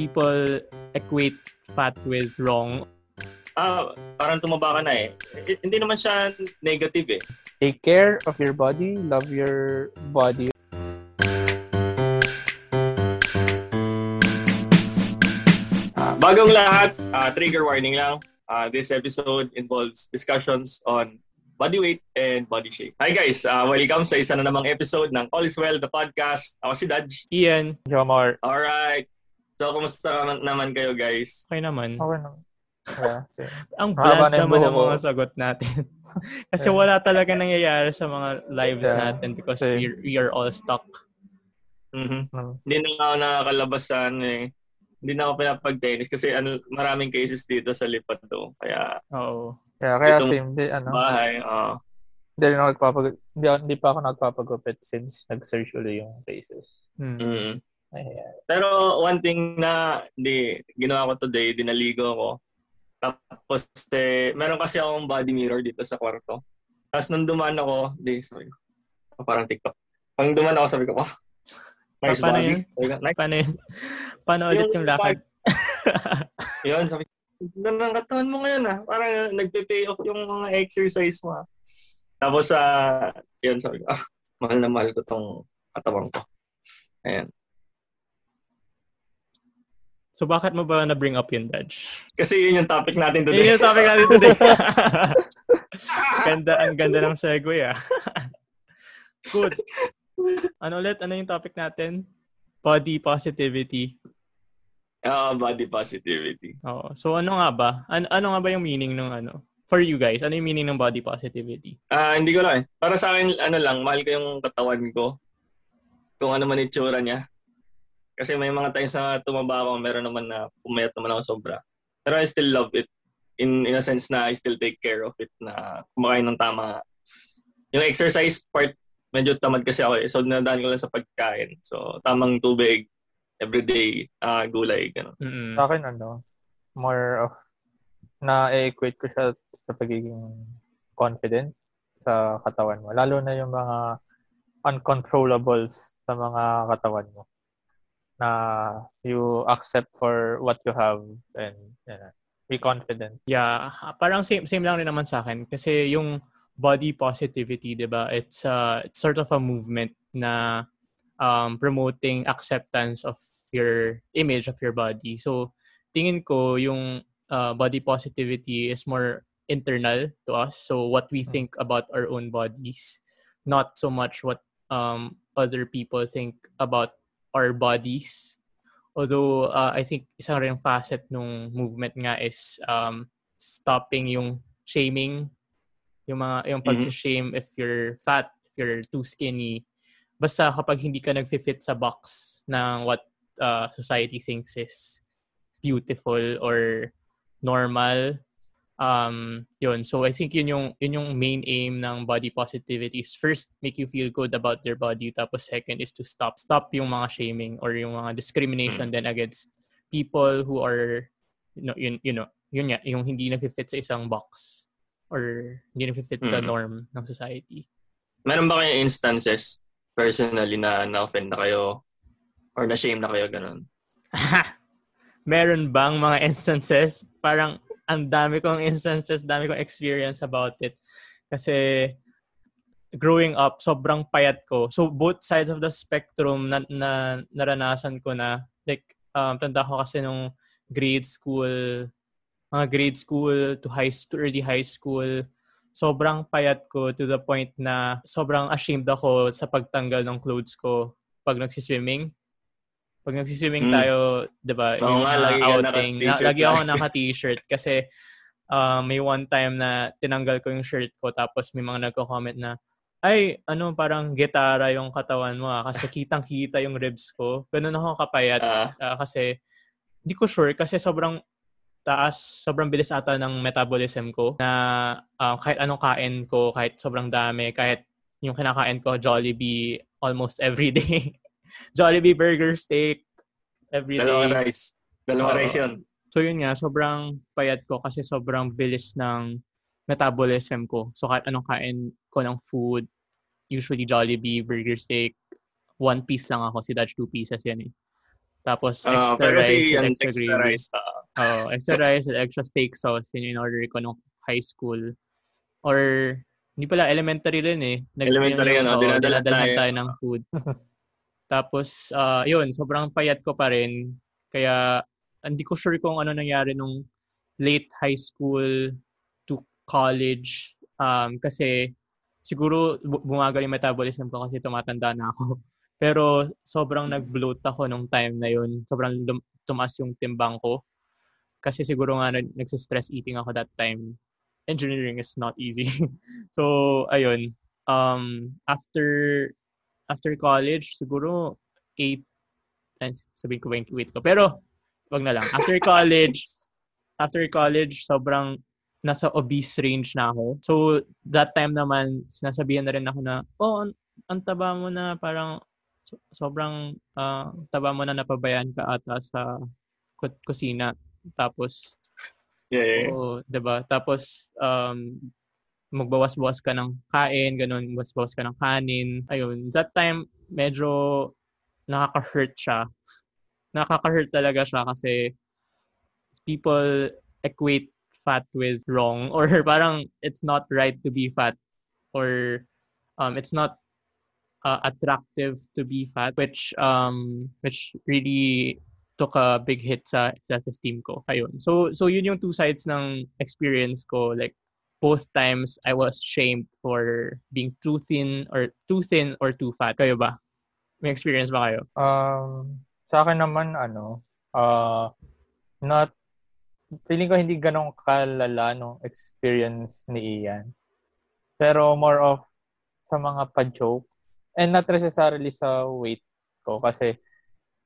people equate fat with wrong. Ah, parang tumaba ka na eh. Hindi naman siya negative eh. Take care of your body, love your body. Ah, bagong lahat, ah, trigger warning lang. Ah, this episode involves discussions on body weight and body shape. Hi guys, ah, welcome sa isa na namang episode ng All is Well, the podcast. Ako si Dodge. Ian, Jomar. Alright. So, kumusta naman, naman kayo guys? okay naman. Okay naman. Yeah. Ang bland naman ng mga sagot natin. Kasi Yeah. wala talaga nangyayari sa mga lives Yeah. natin because Same. we're, we are all stuck. Mhm. Mm. Hindi na ako nakakalabas sa ano eh. Hindi na ako pinapag-tennis kasi ano, maraming cases dito sa lipat do. Kaya Oo. Yeah, kaya same. Di, ano, bahay, ah. hindi, rin ako nagpapag, hindi, ako- hindi pa ako nagpapagupit since nag-search ulit yung cases. Mm. Ayan. Pero one thing na di ginawa ko today, dinaligo ako. Tapos eh, meron kasi akong body mirror dito sa kwarto. Tapos nung dumaan ako, di, sorry. Oh, parang TikTok. Pag dumaan ako, sabi ko, oh, nice Paano body. yun? Ko, Nice. Paano yun? Paano ulit yung lakad? Yun, sabi ko, ganda ng katawan mo ngayon ah. Parang nagpe-pay off yung mga exercise mo ah. Tapos, ah, yun, sabi ko, ah, mahal na mahal ko tong katawan ko. Ayan. So bakit mo ba na-bring up yun, Dodge? Kasi yun yung topic natin today. Yun yung topic natin today. ganda, ang ganda ng segue ah. Good. Ano ulit? Ano yung topic natin? Body positivity. Ah, body positivity. Oo. So ano nga ba? Ano, ano nga ba yung meaning ng ano? For you guys, ano yung meaning ng body positivity? Ah, hindi ko lang eh. Para sa akin, ano lang, mahal ko yung katawan ko. Kung ano man itsura niya. Kasi may mga times na tumaba ako, meron naman na pumayat naman ako sobra. Pero I still love it. In, in a sense na I still take care of it na kumakain ng tama. Yung exercise part, medyo tamad kasi ako eh. So, nadaan ko lang sa pagkain. So, tamang tubig, everyday, ah gulay, gano'n. Mm-mm. Sa akin, ano, more of, na-equate ko siya sa pagiging confident sa katawan mo. Lalo na yung mga uncontrollables sa mga katawan mo. Na you accept for what you have and know, be confident. Yeah, parang same same lang rin naman sa akin kasi yung body positivity, 'di ba? It's uh it's sort of a movement na um promoting acceptance of your image of your body. So tingin ko yung uh, body positivity is more internal to us. So what we think about our own bodies, not so much what um other people think about our bodies. Although uh, I think isang rin facet nung movement nga is um stopping yung shaming, yung mga yung pag-shame if you're fat, if you're too skinny. Basta kapag hindi ka nag-fit sa box ng what uh, society thinks is beautiful or normal, um yun. So i think yun yung yun yung main aim ng body positivity is first make you feel good about your body. Tapos second is to stop stop yung mga shaming or yung mga discrimination then against people who are you know yun you know yun nga yung hindi na-fit sa isang box or hindi na-fit sa Mhm. norm ng society. Meron ba kayong instances personally na na-offend na kayo or na-shame na kayo, gano'n? meron bang mga instances? Parang ang dami kong instances dami kong experience about it. Kasi growing up sobrang payat ko. So both sides of the spectrum na, na naranasan ko na. Like um, tanda ko kasi nung grade school mga grade school to high to early high school sobrang payat ko to the point na sobrang ashamed ako sa pagtanggal ng clothes ko pag nagsiswimming pag nagsiswimming Mm. tayo, 'di ba? Oo yung nga, lagi outing, na, lagi ako naka-t-shirt kasi uh, may one time na tinanggal ko yung shirt ko tapos may mga nagko-comment na ay, ano, parang gitara yung katawan mo ah, kasi kitang-kita yung ribs ko. Ganun ako kapayat Ah, ah, kasi hindi ko sure kasi sobrang taas, sobrang bilis ata ng metabolism ko na ah, kahit anong kain ko, kahit sobrang dami, kahit yung kinakain ko, Jollibee almost every day. Jollibee burger steak every dalawang rice. Dalawang Oo. rice yun. So yun nga, sobrang payat ko kasi sobrang bilis ng metabolism ko. So kahit anong kain ko ng food, usually Jollibee, burger steak, one piece lang ako. Si Dutch two pieces yan eh. Tapos Ah, extra pero rice si yan, extra extra gravy. rice. ah. Oo, extra rice with extra steak sauce. Yun yung order ko nung high school. Or, hindi pala, elementary rin eh. Nag- Elementary yun, yan, oh. oo, Dinadala dinadalhan tayo. tayo ng food. Tapos, ah yun, sobrang payat ko pa rin. Kaya, hindi ko sure kung ano nangyari nung late high school to college. Um, kasi, siguro bu- bumagal yung metabolism ko kasi tumatanda na ako. Pero sobrang nag-bloat ako nung time na yun. Sobrang lum- tumaas yung timbang ko. Kasi siguro nga nag- nagsistress eating ako that time. Engineering is not easy. so, ayun. Um, after after college, siguro 8 ay, sabihin ko ba yung weight ko. Pero, wag na lang. After college, after college, sobrang nasa obese range na ako. So, that time naman, sinasabihan na rin ako na, oh, ang, ang taba mo na parang so- sobrang ah, taba mo na napabayaan ka ata sa ku- kusina. Tapos, Yeah, yeah, oo, 'di ba? Tapos um magbawas-bawas ka ng kain, ganun, magbawas-bawas ka ng kanin. Ayun, that time medyo nakaka-hurt siya. Nakaka-hurt talaga siya kasi people equate fat with wrong or parang it's not right to be fat or um it's not uh, attractive to be fat which um which really took a big hit sa self-esteem ko. Ayun. So so yun yung two sides ng experience ko like both times I was shamed for being too thin or too thin or too fat. Kayo ba? May experience ba kayo? Um, sa akin naman, ano, uh, not, feeling ko hindi ganong kalala nung experience ni Ian. Pero more of sa mga pa-joke. And not necessarily sa weight ko. Kasi,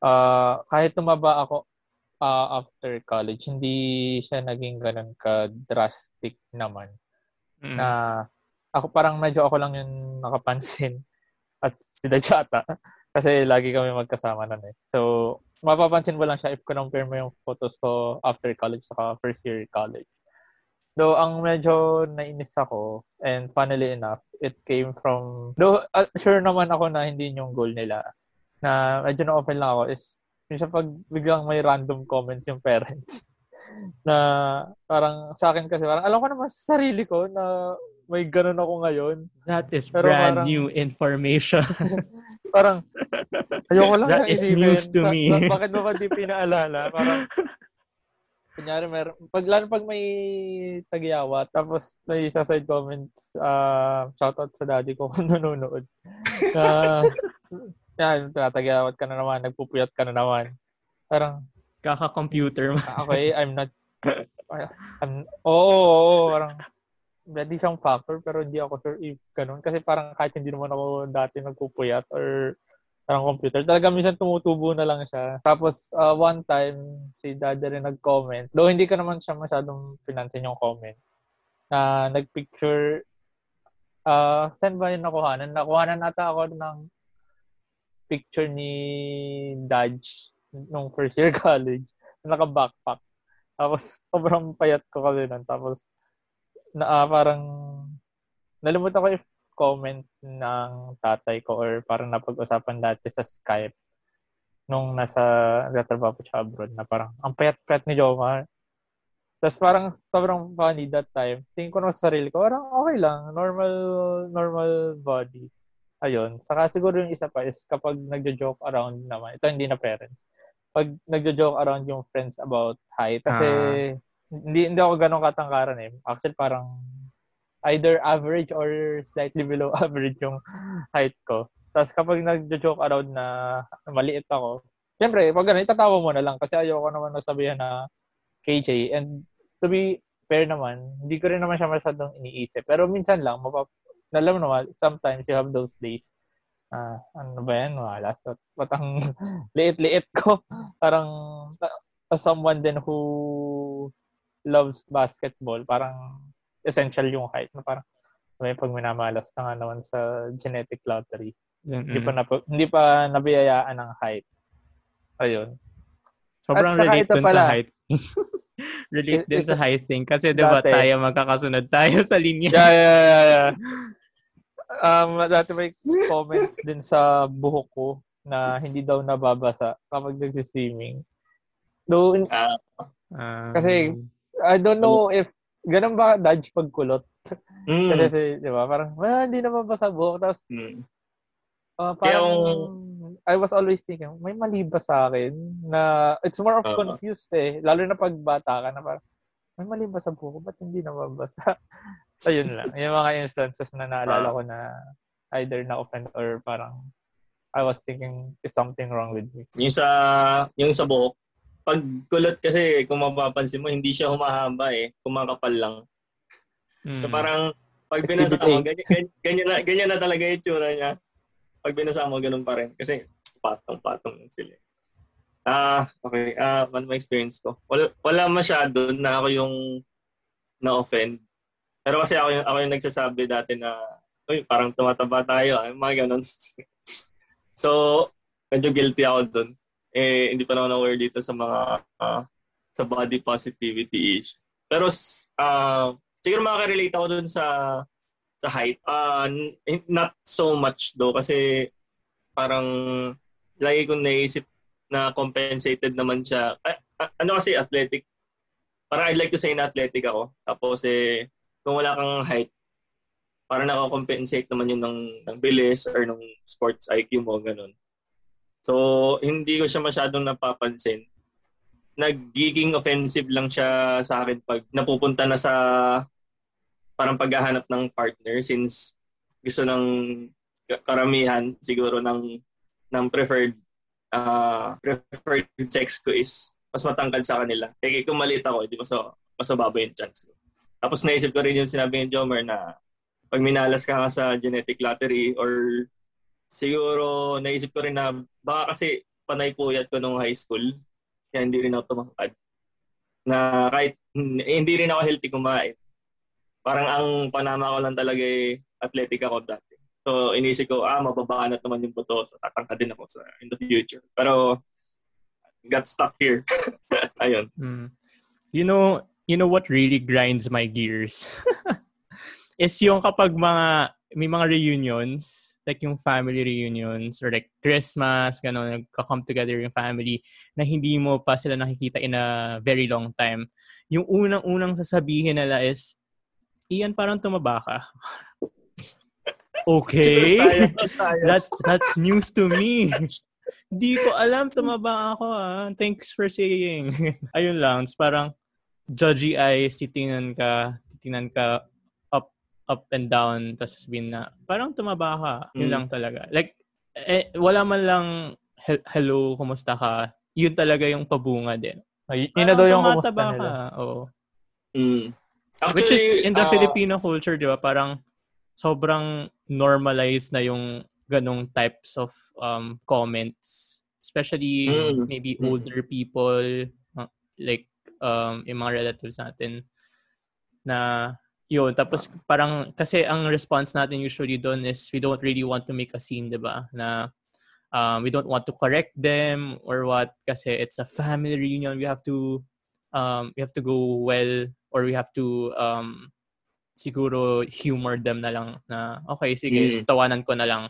uh, kahit tumaba ako uh, after college, hindi siya naging ganon ka-drastic naman Mm. na ako parang medyo ako lang yung nakapansin at si Dajata kasi lagi kami magkasama nun eh. So, mapapansin mo lang siya if compare mo yung photos ko after college saka first year college. Though, ang medyo nainis ako, and funnily enough, it came from, though, uh, sure naman ako na hindi yun yung goal nila, na medyo na-open lang ako is, yung sa pag biglang may random comments yung parents, na parang sa akin kasi, parang alam ko naman sa sarili ko na may ganun ako ngayon. That is Pero brand parang- new information. Parang, ayoko lang That is isipin. news to Sa- me. sa- bakit mo ba di pinaalala? Parang, kunyari, mer pag, lalo pag may tagyawat, tapos may isa side comments, uh, shoutout sa daddy ko kung nanonood. Uh, yan, tagyawat ka na naman, nagpupuyat ka na naman. Parang, Kaka-computer ah, okay, I'm not, I'm, oo, oo, oo, parang, hindi siyang factor, pero hindi ako sure if ganun. Kasi parang kahit hindi naman ako dati nagpupuyat or parang computer, talaga minsan tumutubo na lang siya. Tapos, uh, one time, si Dada rin nag-comment. Though hindi ko naman siya masyadong pinansin yung comment. Na nag-picture, uh, saan ba yung nakuhanan? Nakuhanan ata ako ng picture ni Dodge nung first year college. Naka-backpack. Tapos, sobrang payat ko kasi nun. Tapos, na, ah, parang, nalimutan ko if comment ng tatay ko or parang napag-usapan dati sa Skype nung nasa nagtatrabaho siya abroad na parang, ang payat-payat ni Jomar. Tapos parang sobrang funny that time. Tingin ko naman sa sarili ko, parang okay lang. Normal, normal body. Ayun. Saka siguro yung isa pa is kapag nagjo-joke around naman. Ito hindi na parents. Pag nagjo-joke around yung friends about height. Kasi hindi, hindi ako ganun katangkaran eh. Actually parang either average or slightly below average yung height ko. Tapos kapag nagjo-joke around na maliit ako, Siyempre, pag ganun, itatawa mo na lang kasi ayoko naman nasabihan na KJ. And to be fair naman, hindi ko rin naman siya masyadong iniisip. Pero minsan lang, mapap alam naman, sometimes you have those days. Ah, ano ba yan? Wala. So, patang liit-liit ko. Parang uh, as someone then who loves basketball, parang essential yung height. Na parang may pag minamalas na nga naman sa genetic lottery. Hindi pa, na, hindi pa nabiyayaan ng height. Ayun. Sobrang relate dun pala. sa height. relate din sa height thing. Kasi di ba Dati. tayo magkakasunod tayo sa linya. Yeah, yeah, yeah, yeah. Um, dati may comments din sa buhok ko na hindi daw nababasa kapag nag-swimming. Though, Ah, Um, Kasi, I don't know if, ganun ba dodge pagkulot? mm, Kasi, di ba, parang, ah, hindi naman basa buhok. Tapos, mm. ah, parang, Yung- I was always thinking, may mali ba sa akin? Na, it's more of Oo. confused eh. Lalo na pag bata ka na parang, may mali ba sa buhok? Ba't hindi naman basa? so, yun lang. Yung mga instances na naalala Ah. ko na either na-offend or parang, I was thinking, is something wrong with me? Yung sa, yung sa buhok, pag kulot kasi, kung mapapansin mo, hindi siya humahaba eh. Kumakapal lang. mm, So parang, pag binasa mo, ganyan, ganyan, ganyan, na, ganyan na talaga yung tsura niya. Pag binasa mo, ganun pa rin. Kasi, patong-patong sila. Ah, okay. Ah, ano my experience ko? Wala, wala masyado na ako yung na-offend. Pero kasi ako yung, ako yung nagsasabi dati na, uy, parang tumataba tayo. ah," Yung mga ganun. so, medyo guilty ako dun. Eh, hindi pa naman aware dito sa mga, ah, sa body positivity issue. Pero, ah, siguro makaka-relate ako dun sa sa height. Ah, n- not so much though kasi parang lagi kong naisip na compensated naman siya. Ah, ano kasi athletic? Parang I'd like to say na athletic ako. Tapos eh, kung wala kang height, parang nakakompensate naman yun ng, ng bilis or ng sports IQ mo, ganun. So, hindi ko siya masyadong napapansin. Nagiging offensive lang siya sa akin pag napupunta na sa parang paghahanap ng partner since gusto ng ka- karamihan siguro ng ng preferred ah, preferred sex ko is mas matangkad sa kanila. Kaya kung maliit ako, hindi mas, mas mababa yung chance ko. Tapos naisip ko rin yung sinabi ni Jomer na pag minalas ka nga sa genetic lottery or siguro naisip ko rin na baka kasi panay puyat ko nung high school kaya hindi rin ako tumangkad. Na kahit eh, hindi rin ako healthy kumain. Parang ang panama ko lang talaga eh, athletic ako dati. So inisip ko, ah, mababanat naman yung buto. So tatangkad din ako sa in the future. Pero got stuck here. Ayun. Mm. You know, you know what really grinds my gears? is yung kapag mga may mga reunions, like yung family reunions or like Christmas, gano'n, nagka-come together yung family na hindi mo pa sila nakikita in a very long time. Yung unang-unang sasabihin nila is, Ian, parang tumaba ka. okay. Tayo. That's that's news to me. Di ko alam, tumaba ako ah. Thanks for saying. Ayun lang, parang judgy eyes, titingnan ka, titingnan ka up up and down, tapos sabihin na, parang tumaba ka. Yun Mm. lang talaga. Like, eh, wala man lang, "Hel- hello, kumusta ka? Yun talaga yung pabunga din. Ay, yun na daw yung kumusta nila. ka. Oo. Mm. Which is, in the ah, Filipino culture, di ba, parang sobrang normalized na yung ganong types of um, comments. Especially Mm. maybe older people, like um, yung mga relatives natin na yun. Tapos parang, kasi ang response natin usually doon is we don't really want to make a scene, di ba? Na um, we don't want to correct them or what kasi it's a family reunion. We have to um, we have to go well or we have to um, siguro humor them na lang na okay sige Mm. tawanan ko na lang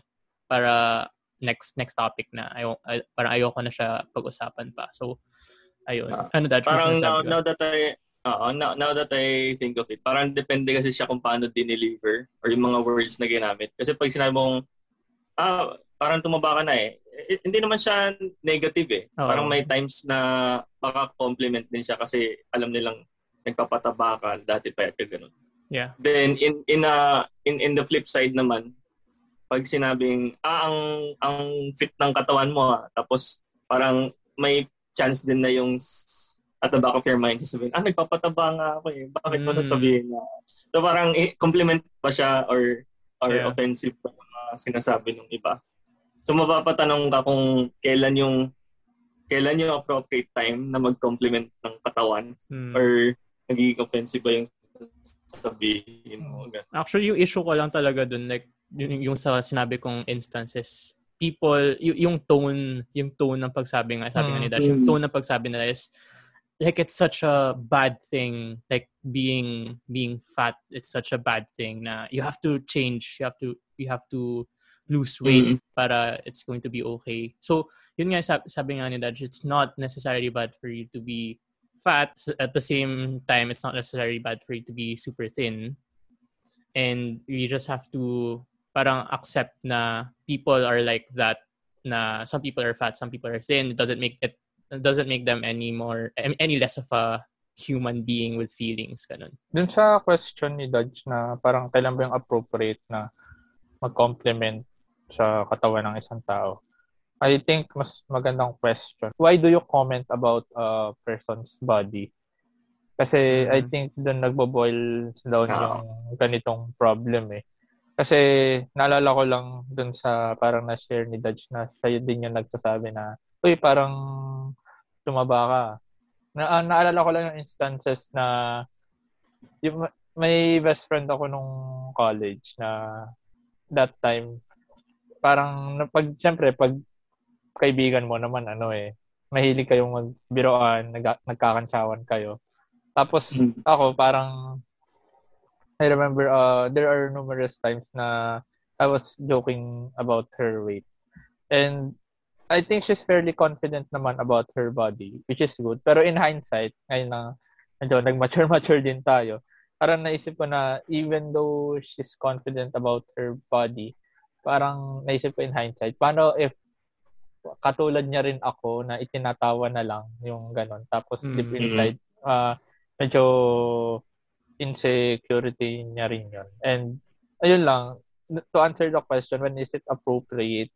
para next next topic na ayo ay, parang ayoko na siya pag-usapan pa so ayun Ah, ano that Parang now, now that I Oo, now, now that I think of it, parang depende kasi siya kung paano dineliver or yung mga words na ginamit. Kasi pag sinabi mong, ah, parang tumaba ka na eh, eh, hindi naman siya negative eh. Oo. Parang may times na baka compliment din siya kasi alam nilang nagpapataba ka, dati pa ka ganun. Yeah Then in in a in in the flip side naman, pag sinabing ah ang ang fit ng katawan mo ah, tapos parang may chance din na yung at the back of your mind sabihin, ah nagpapataba nga ako eh. Bakit mo Mm. nasabihin na? So parang compliment pa siya or or Yeah. offensive pa yung mga sinasabi ng iba. So mapapatanong ka kung kailan yung kailan yung appropriate time na mag-compliment ng katawan Hmm. or nagiging offensive ba yung sabihin mo. Ganun. Actually, yung issue ko lang talaga dun, like, yung, yung sa sinabi kong instances, people, y- yung tone, yung tone ng pagsabi nga, sabi nga ni Dash, yung Mm. tone ng pagsabi nila is, like, it's such a bad thing, like, being, being fat, it's such a bad thing na you have to change, you have to, you have to lose weight mm-hmm. para it's going to be okay. So, yun nga sabi, sabi nga ni Dad, it's not necessarily bad for you to be fat. At the same time, it's not necessarily bad for you to be super thin. And you just have to parang accept na people are like that na some people are fat, some people are thin. It doesn't make it, it doesn't make them any more any less of a human being with feelings ganun. Dun sa question ni Dodge na parang kailan ba yung appropriate na mag-complement sa katawan ng isang tao. I think mas magandang question. Why do you comment about a person's body? Kasi mm-hmm. I think doon nagbo-boil down oh. yung ganitong problem eh. Kasi naalala ko lang doon sa parang na-share ni Dodge na siya din yung nagsasabi na, uy, parang tumaba ka. Na, uh, naalala ko lang yung instances na yung, may best friend ako nung college na that time parang pag siyempre pag kaibigan mo naman ano eh mahilig kayong magbiroan nag, nagkakantsawan kayo. Tapos hmm. ako parang I remember uh there are numerous times na I was joking about her weight. And I think she's fairly confident naman about her body which is good. Pero in hindsight ngayon na medyo nag-mature mature din tayo parang naisip ko na even though she's confident about her body parang naisip ko in hindsight, paano if katulad niya rin ako na itinatawa na lang yung ganon. Tapos mm-hmm. deep inside, uh, medyo insecurity niya rin yun. And ayun lang, to answer the question, when is it appropriate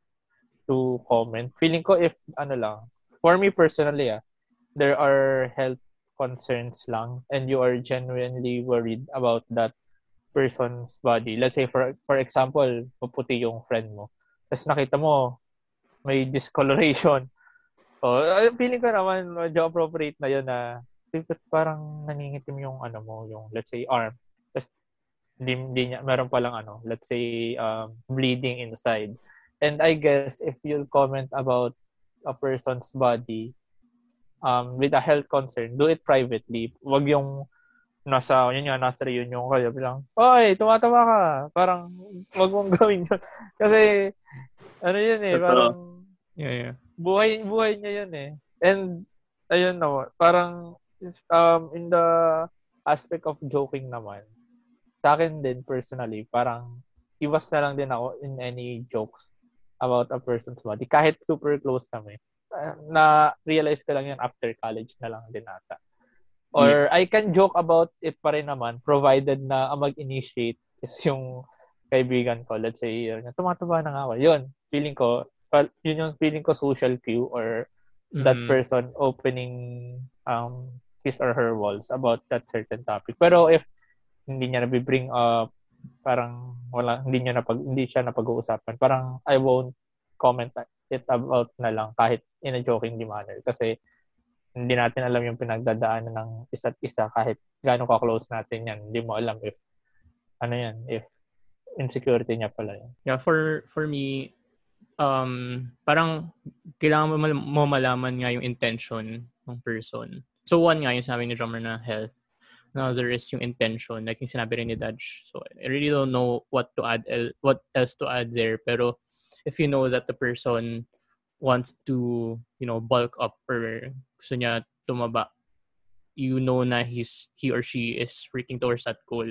to comment? Feeling ko if, ano lang, for me personally, ah, there are health concerns lang and you are genuinely worried about that person's body. Let's say, for for example, maputi yung friend mo. Tapos nakita mo, may discoloration. So, feeling ko naman, medyo appropriate na yun na parang nangingitim yung ano mo, yung let's say arm. Tapos hindi, hindi niya, meron palang ano, let's say um, bleeding inside. And I guess if you'll comment about a person's body um, with a health concern, do it privately. Huwag yung nasa, yun nga, nasa reunion kayo, bilang, oy, tumatawa ka. Parang, wag mong gawin yun. Kasi, ano yun eh, parang, yeah, yeah. buhay, buhay niya yun eh. And, ayun no, parang, um, in the aspect of joking naman, sa akin din, personally, parang, iwas na lang din ako in any jokes about a person's body. Kahit super close kami. Na-realize ko lang yan after college na lang din ata. Or I can joke about it pa rin naman provided na ang mag-initiate is yung kaibigan ko. Let's say, yun, tumataba na nga ako. Yun, feeling ko, yun yung feeling ko social cue or mm-hmm. that person opening um his or her walls about that certain topic. Pero if hindi niya nabibring up, parang wala, hindi niya napag, hindi siya napag-uusapan, parang I won't comment it about na lang kahit in a joking manner. Kasi hindi natin alam yung pinagdadaanan ng isa't isa kahit gaano ka-close natin yan. Hindi mo alam if ano yan, if insecurity niya pala yan. Yeah, for for me, um, parang kailangan mo, mo malaman nga yung intention ng person. So one nga yung sabi ni drummer na health. Another is yung intention, like yung sinabi rin ni Dodge. So I really don't know what to add, what else to add there. Pero if you know that the person wants to, you know, bulk up or gusto niya tumaba, you know na he's he or she is working towards that goal.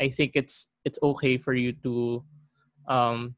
I think it's it's okay for you to um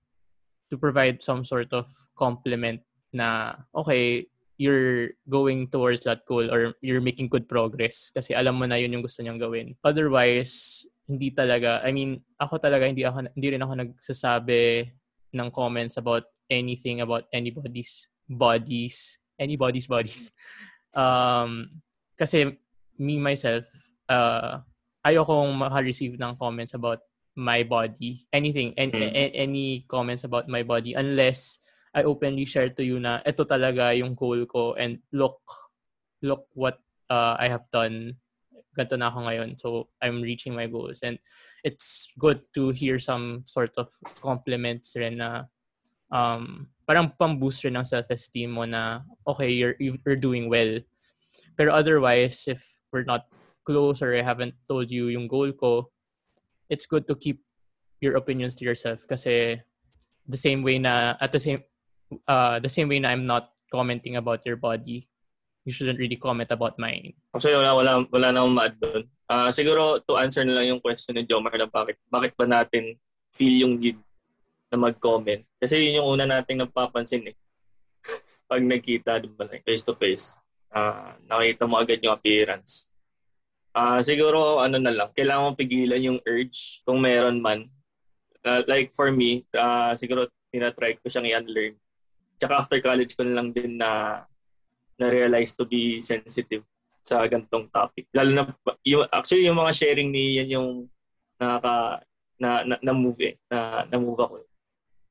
to provide some sort of compliment na okay, you're going towards that goal or you're making good progress kasi alam mo na yun yung gusto niyang gawin. Otherwise, hindi talaga, I mean, ako talaga hindi ako hindi rin ako nagsasabi ng comments about anything about anybody's bodies, anybody's bodies. Um, kasi me, myself, uh, ayokong maka-receive ng comments about my body. Anything, any, mm. any comments about my body unless I openly share to you na ito talaga yung goal ko and look, look what uh, I have done. Ganto na ako ngayon. So, I'm reaching my goals. And it's good to hear some sort of compliments rin na um, parang pang-boost rin ng self-esteem mo na, okay, you're, you're doing well. Pero otherwise, if we're not close or I haven't told you yung goal ko, it's good to keep your opinions to yourself kasi the same way na at the same uh the same way na I'm not commenting about your body you shouldn't really comment about mine actually wala wala wala na akong ma doon uh, siguro to answer na lang yung question ni Jomar na bakit bakit ba natin feel yung need na mag-comment kasi yun yung una nating napapansin eh pag nagkita diba like face to face uh, nakita mo agad yung appearance uh, siguro ano na lang kailangan mo pigilan yung urge kung meron man uh, like for me, uh, siguro tinatry ko siyang i-unlearn. Tsaka after college ko na lang din na na-realize to be sensitive sa gantong topic. Lalo na, yung, actually yung mga sharing ni yan yung nakaka, na, na, na move eh, na, na move ako.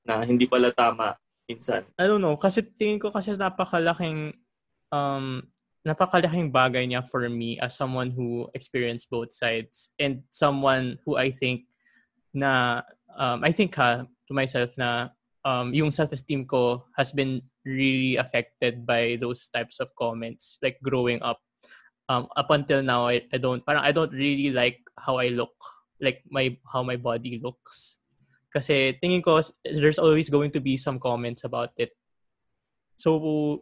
Na hindi pala tama minsan. I don't know, kasi tingin ko kasi napakalaking um, napakalaking bagay niya for me as someone who experienced both sides and someone who I think na um, I think ha, to myself na um, yung self-esteem ko has been really affected by those types of comments like growing up um, up until now I, I don't parang I don't really like how I look like my how my body looks kasi tingin ko there's always going to be some comments about it so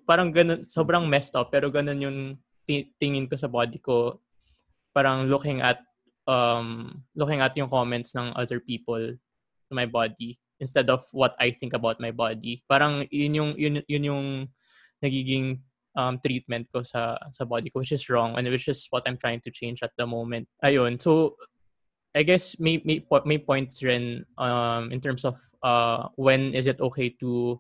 parang ganun sobrang messed up pero ganun yung tingin ko sa body ko parang looking at um looking at yung comments ng other people to my body instead of what I think about my body. Parang yun yung yun, yun yung nagiging um, treatment ko sa sa body ko which is wrong and which is what I'm trying to change at the moment. Ayun. So I guess may may, may points rin um in terms of uh when is it okay to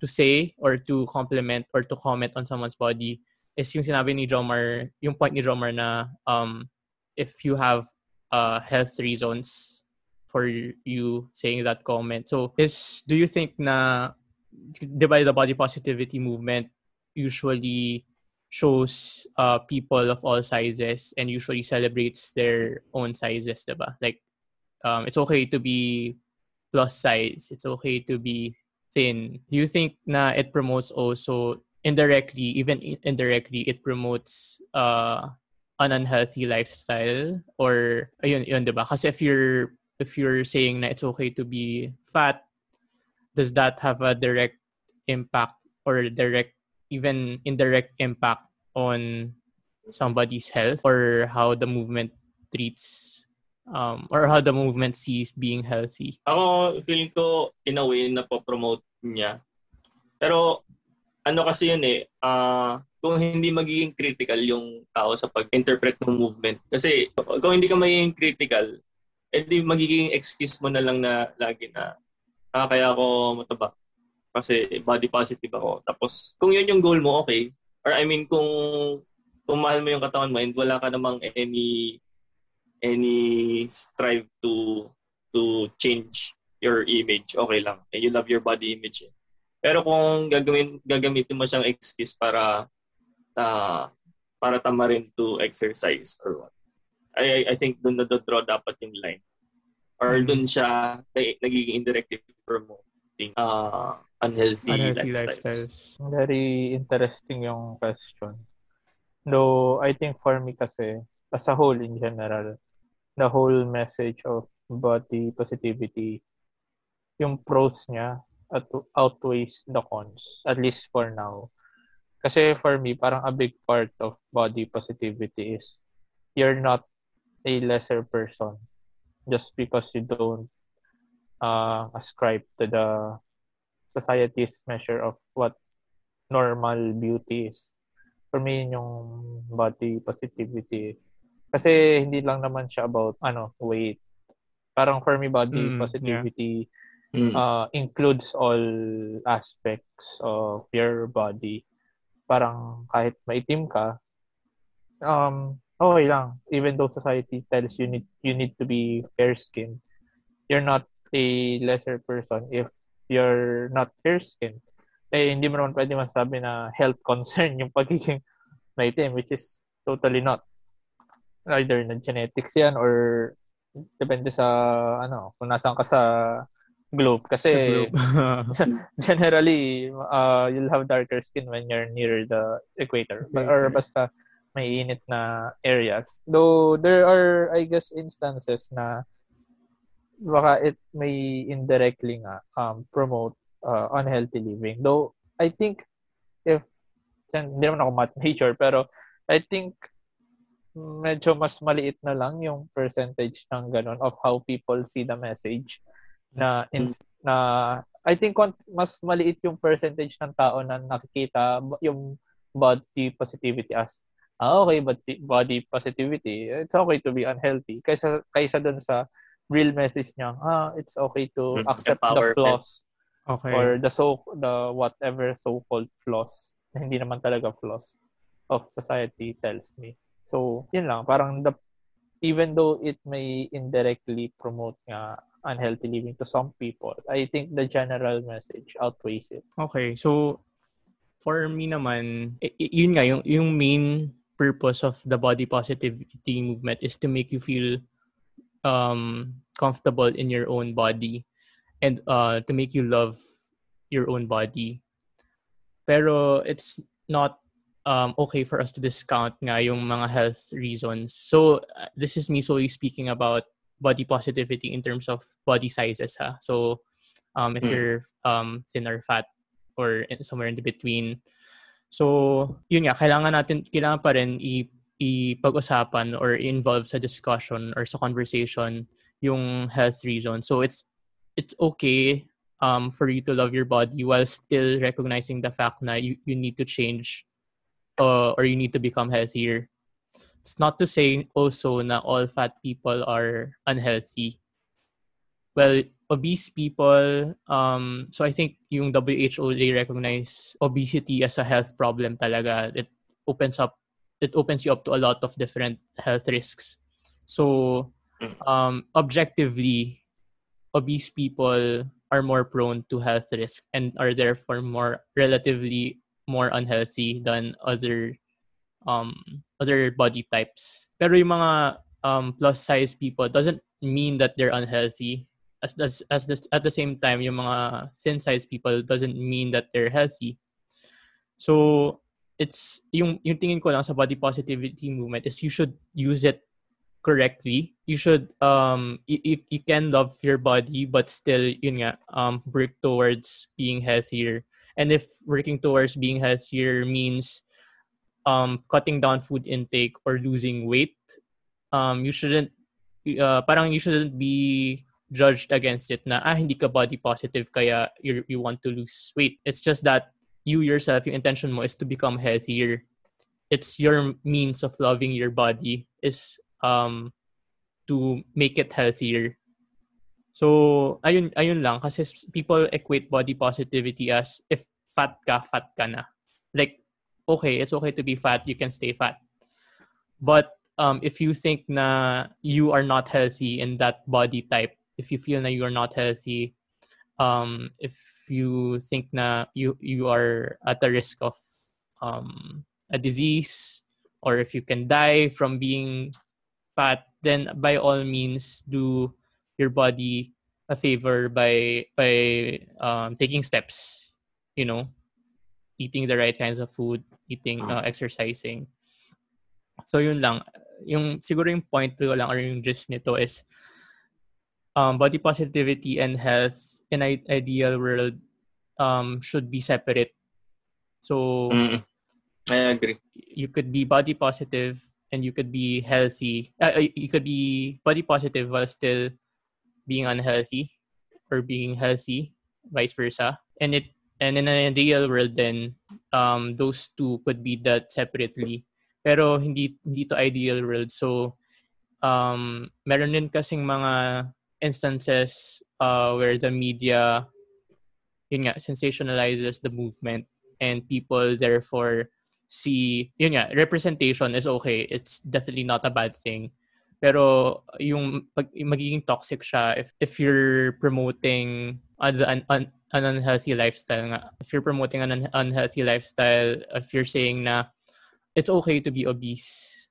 to say or to compliment or to comment on someone's body is yung sinabi ni Jomar, yung point ni Jomar na um if you have uh health reasons for you saying that comment. So, is do you think na diba, the body positivity movement usually shows uh, people of all sizes and usually celebrates their own sizes, diba? Like, um, it's okay to be plus size. It's okay to be thin. Do you think na it promotes also indirectly, even indirectly, it promotes uh, an unhealthy lifestyle? Or, ayun, yun, diba? Kasi if you're if you're saying that it's okay to be fat, does that have a direct impact or direct, even indirect impact on somebody's health or how the movement treats um, or how the movement sees being healthy? Ako, feeling ko, in a way, napopromote niya. Pero, ano kasi yun eh, uh, kung hindi magiging critical yung tao sa pag-interpret ng movement. Kasi kung hindi ka magiging critical, edi magiging excuse mo na lang na lagi na ah, kaya ako mataba kasi body positive ako. Tapos kung yun yung goal mo, okay. Or I mean kung kung mahal mo yung katawan mo and wala ka namang any any strive to to change your image, okay lang. And you love your body image. Eh. Pero kung gagawin gagamitin mo siyang excuse para uh, para tamarin to exercise or what I, I think doon na-draw dapat yung line. Or mm-hmm. doon siya nagiging indirective promoting uh, unhealthy, unhealthy lifestyles. lifestyles. Very interesting yung question. Though, I think for me kasi, as a whole in general, the whole message of body positivity, yung pros niya at outweighs the cons, at least for now. Kasi for me, parang a big part of body positivity is you're not a lesser person just because you don't uh, ascribe to the society's measure of what normal beauty is. For me, yung body positivity. Kasi hindi lang naman siya about ano weight. Parang for me, body mm, positivity yeah. mm. uh, includes all aspects of your body. Parang kahit maitim ka, um, okay lang. Even though society tells you need you need to be fair skinned, you're not a lesser person if you're not fair skinned. Eh, hindi mo naman pwede masabi na health concern yung pagiging maitim, which is totally not. Either na genetics yan or depende sa ano, kung nasaan ka sa globe. Kasi globe. generally, uh, you'll have darker skin when you're near the equator. equator. Or basta may init na areas. Though there are, I guess, instances na baka it may indirectly nga um, promote uh, unhealthy living. Though, I think, if, hindi naman ako math major, pero I think medyo mas maliit na lang yung percentage ng ganun of how people see the message na in, na I think mas maliit yung percentage ng tao na nakikita yung body positivity as ah, okay, but body positivity, it's okay to be unhealthy. Kaysa, kaysa dun sa real message niya, ah, it's okay to hmm, accept the flaws. Okay. Or the so the whatever so-called flaws na hindi naman talaga flaws of society tells me. So, yun lang. Parang the, even though it may indirectly promote nga unhealthy living to some people, I think the general message outweighs it. Okay. So, for me naman, yun nga, yung, yung main purpose of the body positivity movement is to make you feel um, comfortable in your own body and uh, to make you love your own body. Pero it's not um, okay for us to discount nga yung mga health reasons. So uh, this is me solely speaking about body positivity in terms of body sizes. Ha? So um, if mm. you're um, thin or fat or somewhere in the between, So, yun nga, kailangan natin, kailangan pa rin i- ipag-usapan or involve sa discussion or sa conversation yung health reason. So, it's it's okay um, for you to love your body while still recognizing the fact na you, you need to change uh, or you need to become healthier. It's not to say also na all fat people are unhealthy. Well, obese people, um, so I think yung WHO, they recognize obesity as a health problem talaga. It opens up, it opens you up to a lot of different health risks. So, um, objectively, obese people are more prone to health risk and are therefore more relatively more unhealthy than other um other body types. Pero yung mga um plus size people doesn't mean that they're unhealthy as as as this, at the same time yung mga thin size people doesn't mean that they're healthy so it's yung yung tingin ko lang sa body positivity movement is you should use it correctly you should um you, you can love your body but still yun nga um work towards being healthier and if working towards being healthier means um cutting down food intake or losing weight um you shouldn't uh, parang you shouldn't be judged against it na ah hindi ka body positive kaya you you want to lose weight. It's just that you yourself, your intention mo is to become healthier. It's your means of loving your body is um to make it healthier. So ayun ayun lang kasi people equate body positivity as if fat ka, fat ka na. Like okay, it's okay to be fat, you can stay fat. But um, if you think na you are not healthy in that body type, if you feel that you are not healthy, um, if you think na you you are at the risk of um, a disease, or if you can die from being fat, then by all means do your body a favor by by um, taking steps. You know, eating the right kinds of food, eating, uh, exercising. So yun lang. Yung siguro yung point ko lang or yung gist nito is um, body positivity and health in an ideal world um, should be separate. So mm, I agree. You could be body positive and you could be healthy. Uh, uh, you could be body positive while still being unhealthy or being healthy, vice versa. And it and in an ideal world then um, those two could be that separately. Pero hindi hindi to ideal world. So um meron din kasing mga instances uh, where the media yun nga, sensationalizes the movement and people therefore see, yun nga, representation is okay. It's definitely not a bad thing. Pero yung pag, magiging toxic siya if, if you're promoting an, an, an unhealthy lifestyle nga. If you're promoting an un- unhealthy lifestyle, if you're saying na it's okay to be obese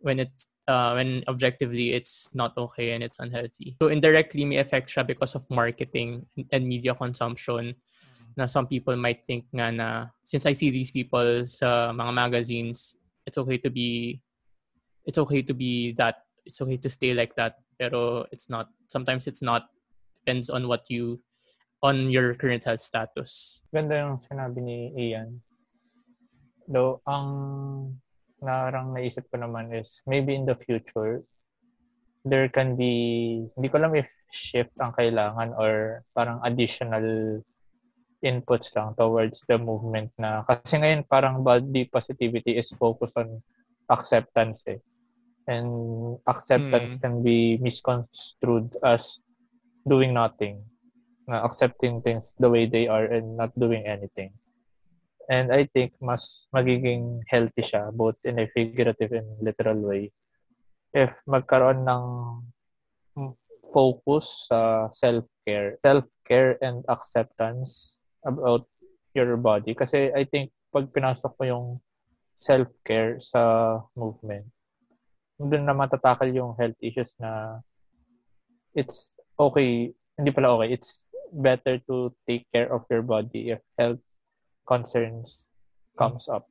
when it's uh, when objectively it's not okay and it's unhealthy. So indirectly may affect siya because of marketing and media consumption mm-hmm. na some people might think nga na since I see these people sa mga magazines, it's okay to be it's okay to be that it's okay to stay like that pero it's not sometimes it's not depends on what you on your current health status. Ganda yung sinabi ni Ian. Though, ang narang naisip ko naman is maybe in the future, there can be, hindi ko alam if shift ang kailangan or parang additional inputs lang towards the movement na kasi ngayon parang body positivity is focused on acceptance eh. And acceptance hmm. can be misconstrued as doing nothing. Na accepting things the way they are and not doing anything. And I think mas magiging healthy siya both in a figurative and literal way if magkaroon ng focus sa self-care, self-care and acceptance about your body. Kasi I think pag pinasok mo yung self-care sa movement, doon na matatakal yung health issues na it's okay, hindi pala okay, it's better to take care of your body if health concerns comes up.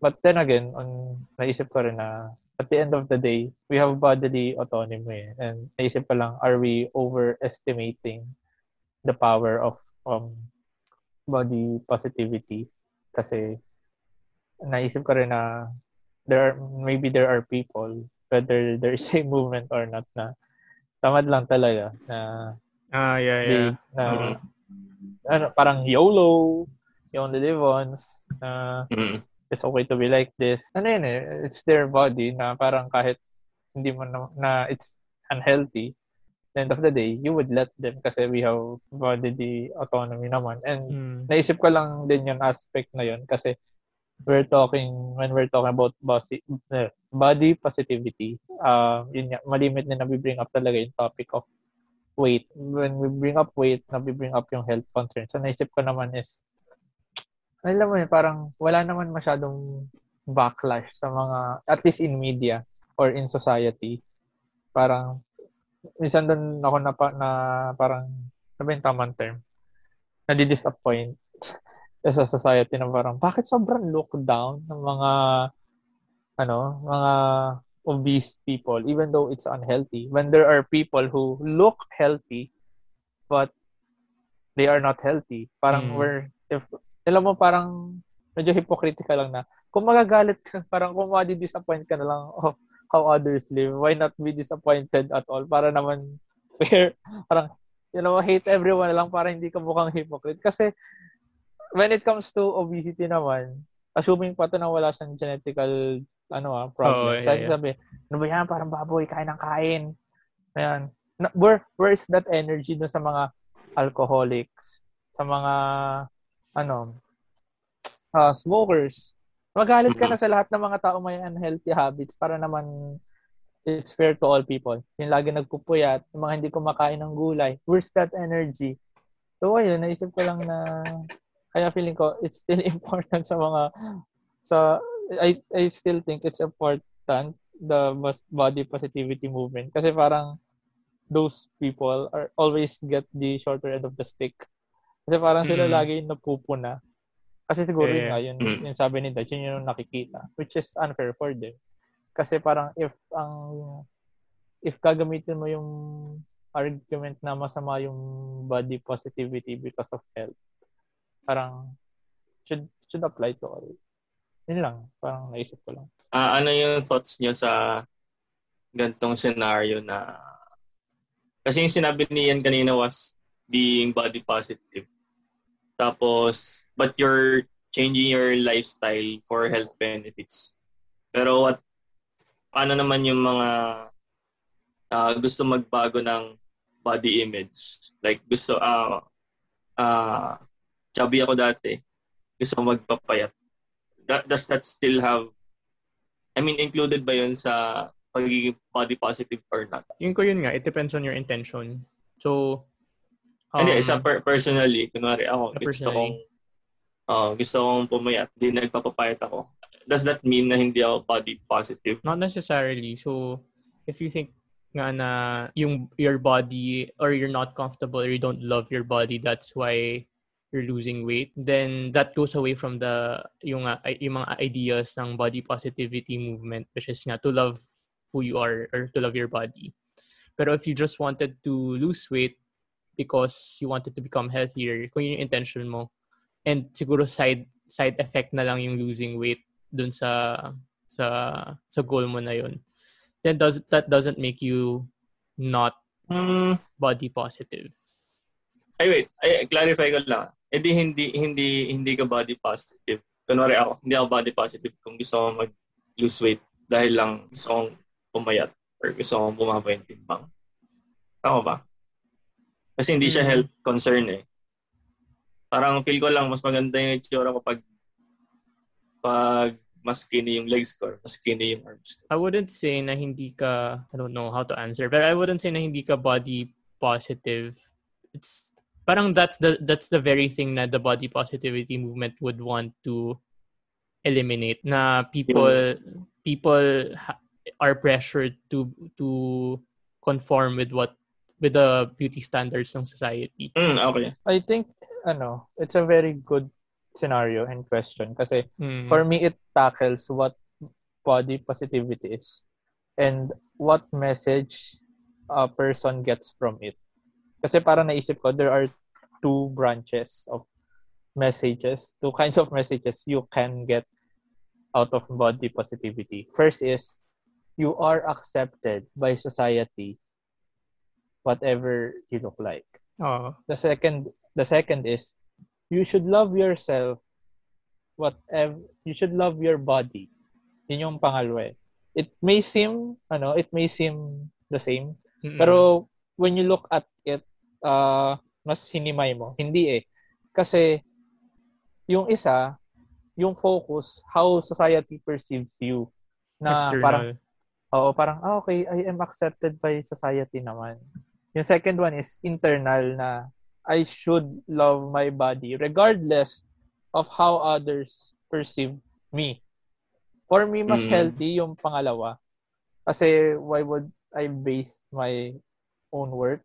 But then again, on naisip ko rin na at the end of the day, we have bodily autonomy. And naisip pa lang, are we overestimating the power of um, body positivity? Kasi naisip ko rin na there are, maybe there are people, whether there is a movement or not, na tamad lang talaga na ah yeah yeah they, na mm-hmm. ano, parang YOLO you only live once uh, mm-hmm. it's okay to be like this ano yun eh it's their body na parang kahit hindi mo na, na it's unhealthy the end of the day you would let them kasi we have bodily autonomy naman and mm. naisip ko lang din yung aspect na yun kasi we're talking when we're talking about body, uh, body positivity uh, yun nga, malimit na nabibring up talaga yung topic of weight when we bring up weight nabibring up yung health concerns so naisip ko naman is alam mo yun, parang wala naman masyadong backlash sa mga at least in media or in society. Parang minsan doon ako na, na parang ano ba yung tamang term? Nadi-disappoint sa society na parang bakit sobrang look down ng mga ano, mga obese people even though it's unhealthy when there are people who look healthy but they are not healthy. Parang mm. we're if alam mo parang medyo hypocritical lang na kung magagalit ka parang kung madi-disappoint ka na lang of how others live why not be disappointed at all para naman fair parang you know hate everyone lang para hindi ka mukhang hypocrite kasi when it comes to obesity naman, assuming pa to na wala siyang genetical ano ah, problem. Oh, yeah, Sabi, yeah. sabi, ano ba yan? Parang baboy, kain ng kain. Ayan. Where, where is that energy dun sa mga alcoholics? Sa mga, ano, uh, smokers? Magalit ka na sa lahat ng mga tao may unhealthy habits para naman it's fair to all people. Yung lagi nagpupuyat, yung mga hindi kumakain ng gulay. Where's that energy? So, ayun, naisip ko lang na kaya feeling ko it's still important sa mga sa I I still think it's important the body positivity movement kasi parang those people are always get the shorter end of the stick. Kasi parang sila mm. lagi napupuna. Kasi siguro yeah. nga, yun, mm. yung sabi ni Dutch, yun yung nakikita. Which is unfair for them. Kasi parang if ang if gagamitin mo yung argument na masama yung body positivity because of health, parang should should apply to all. Yun lang, parang naisip ko lang. Uh, ano yung thoughts niyo sa gantong scenario na kasi yung sinabi ni Ian kanina was being body positive. Tapos, but you're changing your lifestyle for health benefits. Pero what, paano naman yung mga uh, gusto magbago ng body image? Like gusto, uh, uh, chubby ako dati. Gusto magpapayat. That, does that still have, I mean, included ba yun sa pagiging body positive or not? Yung ko yun nga, it depends on your intention. So, um, Hindi, isa per- personally, kunwari ako, gusto personally. kong, uh, gusto kong pumayat, hindi nagpapapayat ako. Does that mean na hindi ako body positive? Not necessarily. So, if you think nga na yung your body or you're not comfortable or you don't love your body, that's why you're losing weight, then that goes away from the yung, uh, yung mga ideas ng body positivity movement, which is nga to love who you are or to love your body. Pero if you just wanted to lose weight because you wanted to become healthier, kung yun yung intention mo, and siguro side side effect na lang yung losing weight dun sa sa sa goal mo na yun, then does that doesn't make you not Mm, body positive. ay, wait. Ay, clarify ko lang. Eh di hindi, hindi, hindi ka body positive. Kunwari ako, hindi ako body positive kung gusto ko mag-lose weight dahil lang gusto kong pumayat or gusto kong bumaba yung timbang. Tama ba? Kasi hindi siya Mm. health concern eh. Parang feel ko lang mas maganda yung itsura ko pag pag mas skinny yung legs ko mas skinny yung arms ko. I wouldn't say na hindi ka, I don't know how to answer, but I wouldn't say na hindi ka body positive. It's parang that's the that's the very thing na the body positivity movement would want to eliminate na people people ha- are pressured to to conform with what with the beauty standards ng society. Mm, okay. I think, ano, it's a very good scenario and question kasi Mm. for me, it tackles what body positivity is and what message a person gets from it. Kasi para naisip ko, there are two branches of messages, two kinds of messages you can get out of body positivity. First is, you are accepted by society whatever you look like. Oo. The second, the second is, you should love yourself whatever you should love your body yun yung pangalawa eh. it may seem ano it may seem the same Mm-mm. pero when you look at it uh, mas hinimay mo hindi eh kasi yung isa yung focus how society perceives you na external. parang oo parang ah, okay I am accepted by society naman yung second one is internal na I should love my body regardless of how others perceive me. For me, mas Mm. healthy yung pangalawa. Kasi why would I base my own worth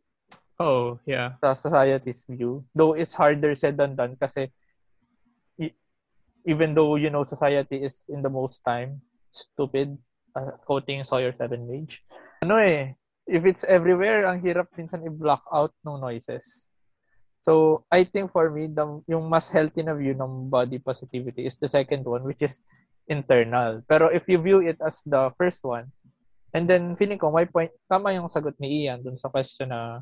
oh, yeah. sa society's view? Though it's harder said than done kasi even though, you know, society is in the most time stupid, uh, quoting Sawyer Seven Mage. Ano eh, if it's everywhere, ang hirap minsan i-block out ng noises. So, I think for me, the, yung mas healthy na view ng body positivity is the second one, which is internal. Pero if you view it as the first one, and then feeling ko, my point, tama yung sagot ni Ian dun sa question na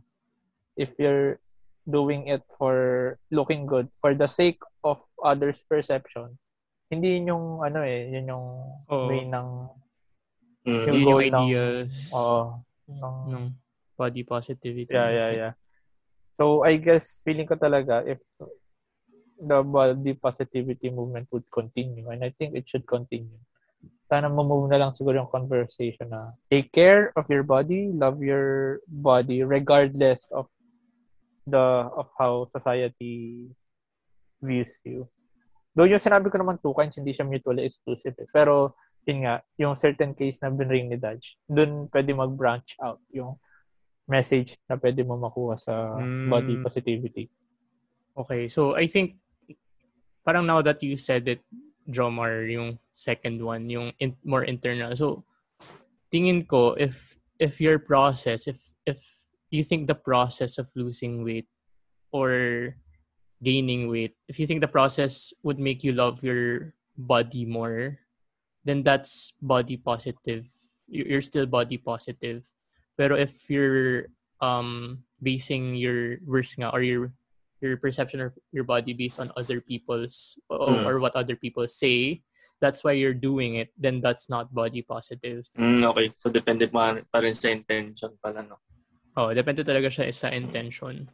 if you're doing it for looking good, for the sake of others' perception, hindi yun yung, ano eh, yun yung Oo. way ng, Mm. Yung Yun yung goal ng- ideas oo, ng, ng body positivity. Yeah, yeah, yeah. So I guess feeling ko talaga if the body positivity movement would continue and I think it should continue. Sana mamove na lang siguro yung conversation na take care of your body, love your body regardless of the of how society views you. Though yung sinabi ko naman two kinds, hindi siya mutually exclusive. Eh. Pero yun nga, yung certain case na binring ni Dodge, dun pwede mag-branch out yung message na pwede mo makuha sa Mm. body positivity. Okay, so I think parang now that you said it, Jomar, yung second one, yung in, more internal. So tingin ko if if your process, if if you think the process of losing weight or gaining weight, if you think the process would make you love your body more, then that's body positive. You- You're still body positive. Pero if you're um basing your worth nga or your your perception of your body based on other people's or, Mm. or what other people say, that's why you're doing it, then that's not body positive. Mm, okay. So, depende pa, pa rin sa intention pala, no? Oh, depende talaga siya sa intention.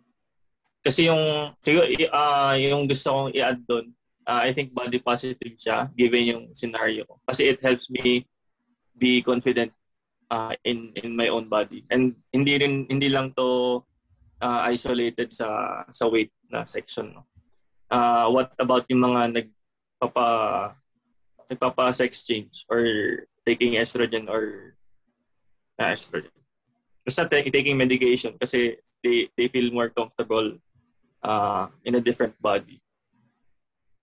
Kasi yung, siguro, ah, yung gusto kong i-add doon, ah, I think body positive siya, given yung scenario. Kasi it helps me be confident ah, in in my own body. And hindi rin, hindi lang to ah, isolated sa sa weight na section. No? Ah, what about yung mga nagpapa nagpapa sex change or taking estrogen or na estrogen. Basta ta- taking medication kasi they they feel more comfortable uh, in a different body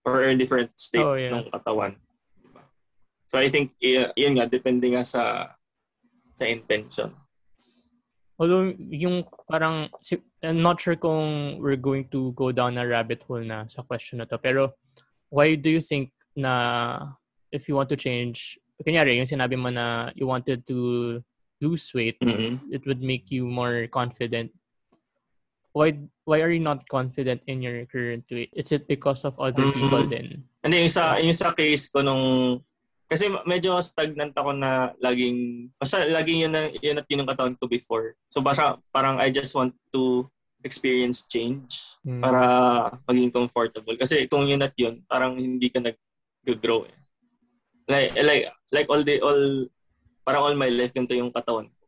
or in a different state Oh, yeah. ng katawan. Diba? So I think y- yun nga depende nga sa sa intention. Although, yung parang, I'm not sure kung we're going to go down a rabbit hole na sa question na to. Pero, why do you think na if you want to change, kanyari, yung sinabi mo na you wanted to lose weight, Mhm. it would make you more confident. Why why are you not confident in your current weight? Is it because of other Mhm. people then? Hindi, yung sa, yung sa case ko nung... Kasi medyo stagnant ako na laging... Basta laging yun, na, yun at yun yung katawan ko before. So basta parang I just want to experience change Hmm. para maging comfortable. Kasi kung yun at yun, parang hindi ka nag-grow eh. Like, like, like all the, all, parang all my life, ganito yung katawan ko.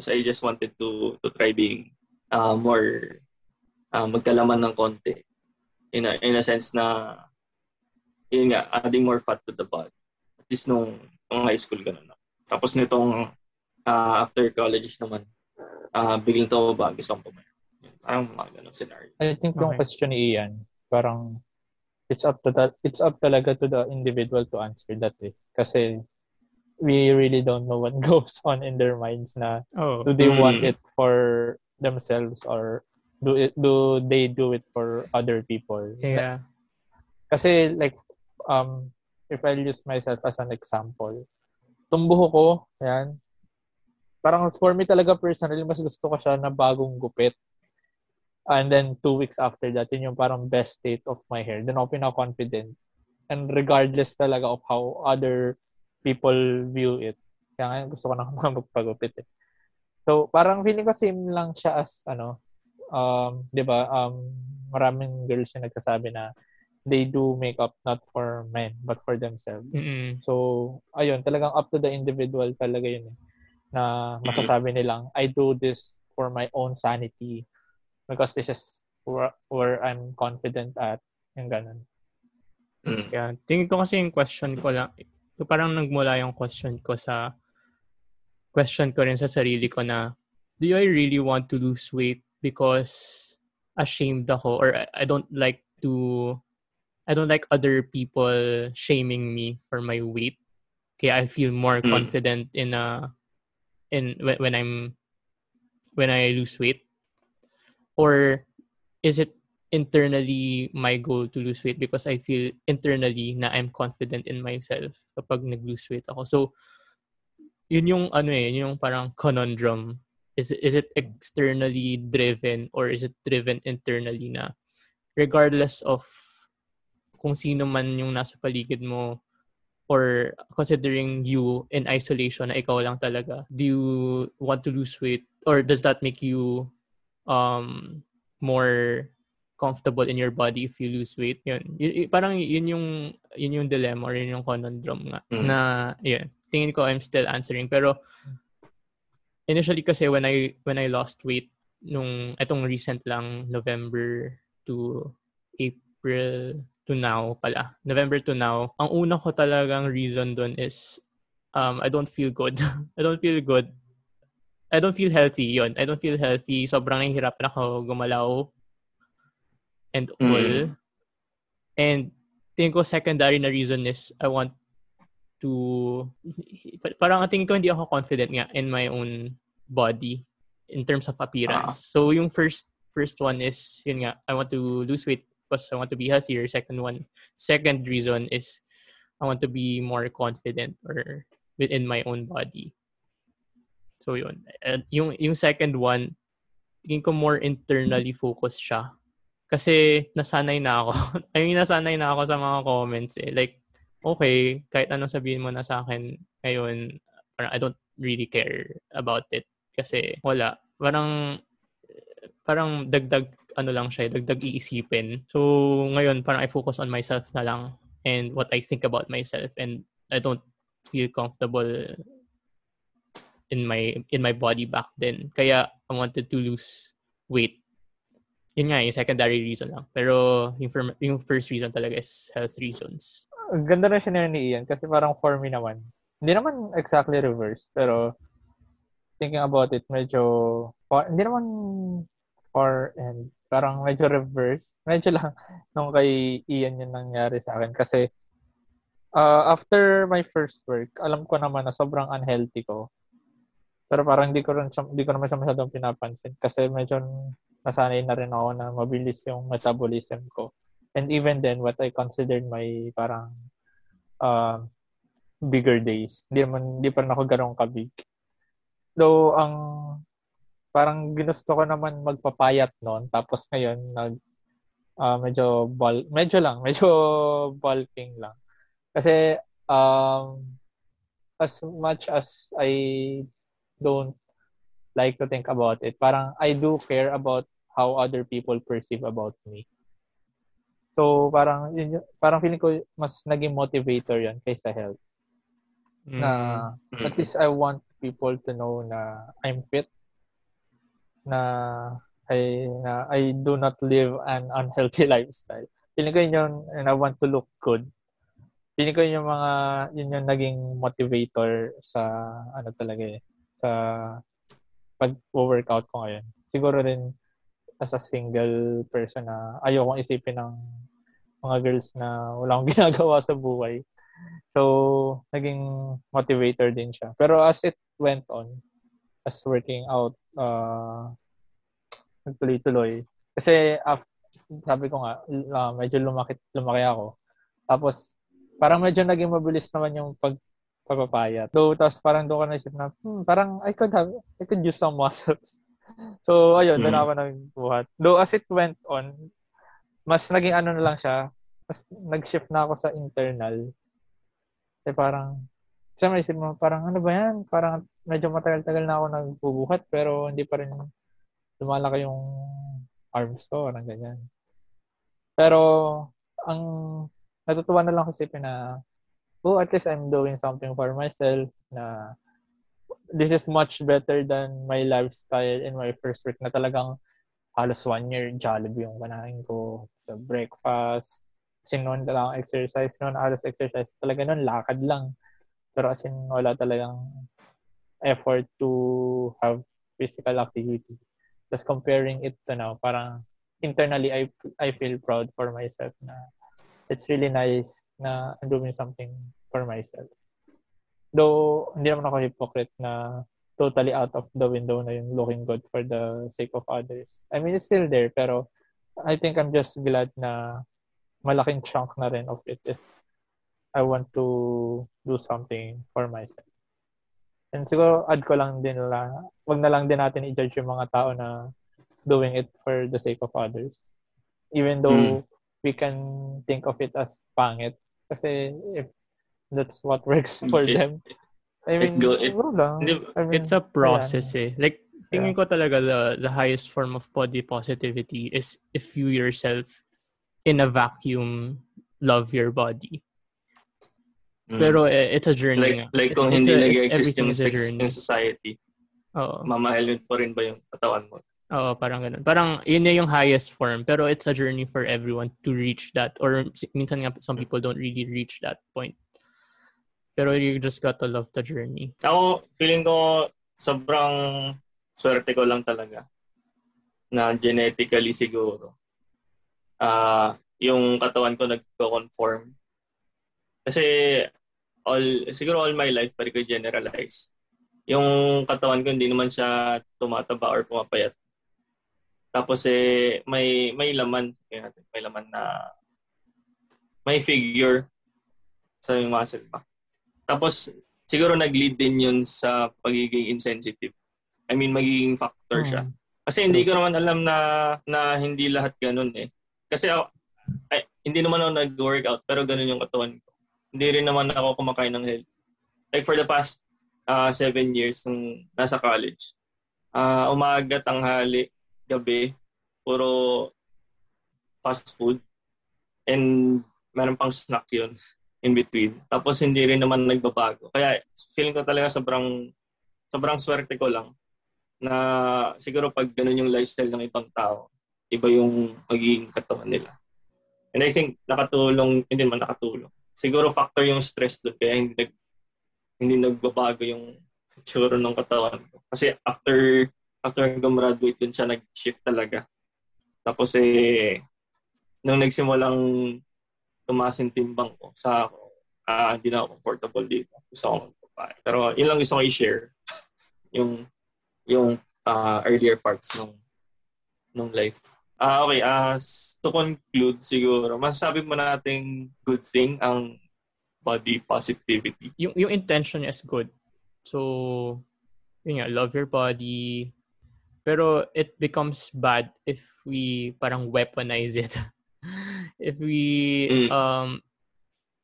Kasi I just wanted to, to try being uh, more, uh, magkalaman ng konti. In a, in a sense na, yun nga, adding more fat to the body. At least nung, nung high school, ganun na. Tapos nitong, uh, after college naman, uh, biglang tumaba, gusto kong pumayat. Yun, Parang mga ganun scenario. I think yung Okay. question ni Ian, parang it's up to that it's up talaga to the individual to answer that eh. Kasi we really don't know what goes on in their minds na Oh. do they want Mm. it for themselves or do it do they do it for other people? Yeah. Kasi like um if I use myself as an example, tumbuho ko, yan. Parang for me talaga personally, mas gusto ko siya na bagong gupit. And then two weeks after that, yun yung parang best state of my hair. Then ako pinaka-confident. And regardless talaga of how other people view it. Kaya ngayon gusto ko na magpagupit eh. So, parang feeling ko same lang siya as, ano, um, di ba, um, maraming girls yung nagsasabi na they do makeup not for men, but for themselves. Mm-mm. So, ayun, talagang up to the individual talaga yun eh. Na masasabi nilang, I do this for my own sanity because this is where, where I'm confident at. Yung ganun. Mm. Yeah. Tingin ko kasi yung question ko lang, so parang nagmula yung question ko sa question ko rin sa sarili ko na do I really want to lose weight because ashamed ako or I, don't like to I don't like other people shaming me for my weight. Okay, I feel more Mm. confident in a in when, when I'm when I lose weight or is it internally my goal to lose weight because I feel internally na I'm confident in myself kapag nag-lose weight ako. So, yun yung ano eh, yun yung parang conundrum. Is, is it externally driven or is it driven internally na? Regardless of kung sino man yung nasa paligid mo or considering you in isolation na ikaw lang talaga, do you want to lose weight or does that make you um more comfortable in your body if you lose weight? Yun, Y- y- parang yun yung yun yung dilemma or yun yung conundrum nga Mm. na yun tingin ko I'm still answering pero initially kasi when I when I lost weight nung etong recent lang November to April to now pala. November to now. Ang una ko talagang reason doon is um I don't feel good. I don't feel good. I don't feel healthy yon I don't feel healthy. Sobrang nahihirapan ako gumalaw and all. And tingin ko secondary na reason is I want to parang tingin ko hindi ako confident nga in my own body in terms of appearance. So yung first first one is yun nga I want to lose weight because I want to be healthier. Second one, second reason is I want to be more confident or within my own body. So yun. And yung yung second one, tingin ko more internally focused siya. Kasi nasanay na ako. I mean, nasanay na ako sa mga comments eh. Like, okay, kahit anong sabihin mo na sa akin ngayon, parang I don't really care about it. Kasi wala. Parang, parang dagdag, ano lang siya, dagdag iisipin. So, ngayon, parang I focus on myself na lang and what I think about myself and I don't feel comfortable in my in my body back then. Kaya I wanted to lose weight. Yun nga, yung secondary reason lang. Pero yung, fir- yung first reason talaga is health reasons. Ganda na siya ni Ian kasi parang for me naman, hindi naman exactly reverse, pero thinking about it, medyo, far, hindi naman far and parang medyo reverse. Medyo lang nung kay Ian yung nangyari sa akin kasi uh, after my first work, alam ko naman na sobrang unhealthy ko. Pero parang hindi ko rin hindi ko naman siya masyadong pinapansin kasi medyo nasanay na rin ako na mabilis yung metabolism ko. And even then, what I considered my parang uh, bigger days. Hindi naman, hindi pa rin ako ganun kabig. Though, ang parang ginusto ko naman magpapayat noon. Tapos ngayon, nag, uh, medyo, bul- medyo lang, medyo bulking lang. Kasi, um, as much as I don't like to think about it, parang I do care about how other people perceive about me. So, parang, yun, parang feeling ko mas naging motivator yan kaysa health. Mm. Na, at least I want people to know na I'm fit na I na I do not live an unhealthy lifestyle. Feeling ko yun and I want to look good. Feeling ko yung mga yun yung naging motivator sa ano talaga eh, sa pag-workout ko ngayon. Siguro rin as a single person na ayokong isipin ng mga girls na wala akong ginagawa sa buhay. So, naging motivator din siya. Pero as it went on, as working out, uh, nagtuloy-tuloy. Kasi after, sabi ko nga, uh, medyo lumaki, lumaki ako. Tapos, parang medyo naging mabilis naman yung pag pagpapayat. Though, tapos parang doon ka naisip na, hmm, parang I could have, I could use some muscles. So, ayun, doon mm-hmm. ako nagbuhat. Though, as it went on, mas naging ano na lang siya, mas nag-shift na ako sa internal. Kasi parang, kasi maisip mo, parang ano ba yan? Parang medyo matagal-tagal na ako nagbubuhat pero hindi pa rin lumalaki yung arms ko, parang ganyan. Pero, ang natutuwa na lang kasi na, oh, at least I'm doing something for myself na this is much better than my lifestyle in my first week na talagang halos one year Jollibee yung kanain ko sa breakfast. Kasi noon talagang exercise, noon halos exercise. Talaga noon lakad lang. Pero as in, wala talagang effort to have physical activity. Just comparing it to now, parang internally, I, I feel proud for myself na it's really nice na I'm doing something for myself. Though, hindi naman ako hypocrite na totally out of the window na yung looking good for the sake of others. I mean, it's still there, pero I think I'm just glad na malaking chunk na rin of it is I want to do something for myself. And siguro add ko lang din la, wag na lang din natin i-judge yung mga tao na doing it for the sake of others. Even though mm. we can think of it as pangit. Kasi if that's what works for it, them. I mean, it go, it. I mean, it's a process ayan. eh. Like, tingin yeah. ko talaga the, the highest form of body positivity is if you yourself in a vacuum love your body. Mm. Pero eh, it's a journey. Like, like kung hindi nag-exist yung sex in society, Oo. mamahal pa rin ba yung katawan mo? Oo, parang ganun. Parang yun yung highest form. Pero it's a journey for everyone to reach that. Or minsan nga, some people don't really reach that point. Pero you just got to love the journey. Ako, feeling ko sobrang swerte ko lang talaga na genetically siguro. Uh, yung katawan ko nagko-conform kasi all, siguro all my life, pwede ko generalize. Yung katawan ko hindi naman siya tumataba or pumapayat. Tapos eh, may, may laman. May laman na may figure sa yung muscle pa. Tapos, siguro nag-lead din yun sa pagiging insensitive. I mean, magiging factor siya. Hmm. Kasi hindi ko naman alam na na hindi lahat ganun eh. Kasi ay, hindi naman ako nag-workout pero ganun yung katawan ko hindi rin naman ako kumakain ng healthy. Like for the past uh, seven years nung nasa college, uh, umaga, tanghali, gabi, puro fast food. And meron pang snack yun in between. Tapos hindi rin naman nagbabago. Kaya feeling ko talaga sobrang sobrang swerte ko lang na siguro pag ganun yung lifestyle ng ibang tao, iba yung magiging katawan nila. And I think nakatulong, hindi man nakatulong siguro factor yung stress doon kaya hindi nag hindi nagbabago yung tsura ng katawan ko. Kasi after after gumraduate dun siya nag-shift talaga. Tapos eh nung nagsimulang tumaas yung timbang ko sa uh, hindi na ako comfortable dito. Gusto ko magpapain. Pero yun lang gusto ko i-share yung yung uh, earlier parts ng ng life. Ah, uh, okay. Uh, to conclude siguro, masasabi mo nating good thing ang body positivity. Yung, yung intention is good. So, yun nga, love your body. Pero it becomes bad if we parang weaponize it. if we, mm. um,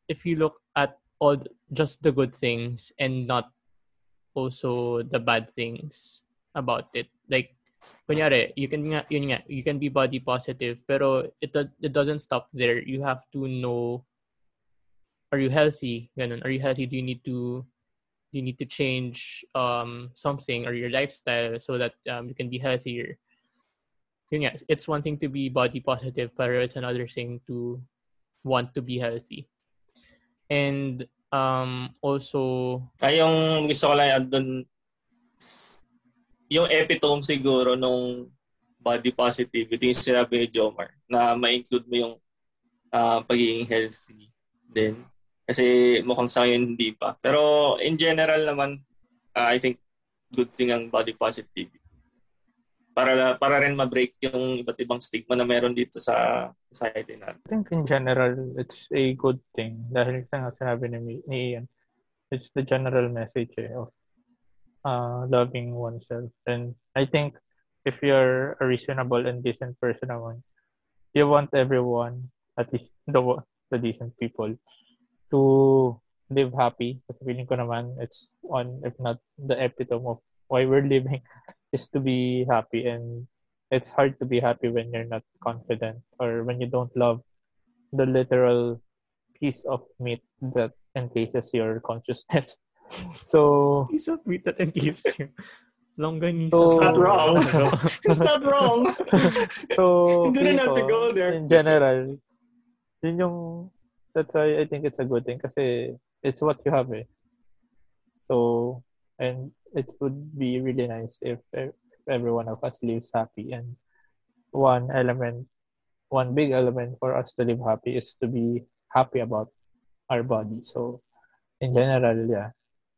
if you look at all just the good things and not also the bad things about it. Like, kunyari, you can yun nga, you can be body positive, pero it, it doesn't stop there. You have to know, are you healthy? Ganun. Are you healthy? Do you need to, do you need to change um, something or your lifestyle so that um, you can be healthier? Yun nga, it's one thing to be body positive, but it's another thing to want to be healthy. And um, also... Ay, yung gusto ko lang doon yung epitome siguro nung body positivity yung sinabi ni Jomar na ma-include mo yung uh, pagiging healthy din. Kasi mukhang sa ngayon hindi pa. Pero in general naman, uh, I think good thing ang body positivity. Para para rin ma-break yung iba't ibang stigma na meron dito sa society natin. I think in general, it's a good thing. Dahil sa sinabi ni, ni Ian, it's the general message eh, of uh, loving oneself. And I think if you're a reasonable and decent person naman, you want everyone, at least the, the decent people, to live happy. Kasi feeling ko naman, it's one, if not the epitome of why we're living, is to be happy. And it's hard to be happy when you're not confident or when you don't love the literal piece of meat that encases your consciousness. So, piece of meat that encases you. Longganisa. So, it's not wrong. it's not wrong. so, hindi rin natin go there. In general, yun yung, that's why I think it's a good thing kasi it's what you have eh. So, and it would be really nice if, if every one of us lives happy and one element, one big element for us to live happy is to be happy about our body. So, in general, yeah,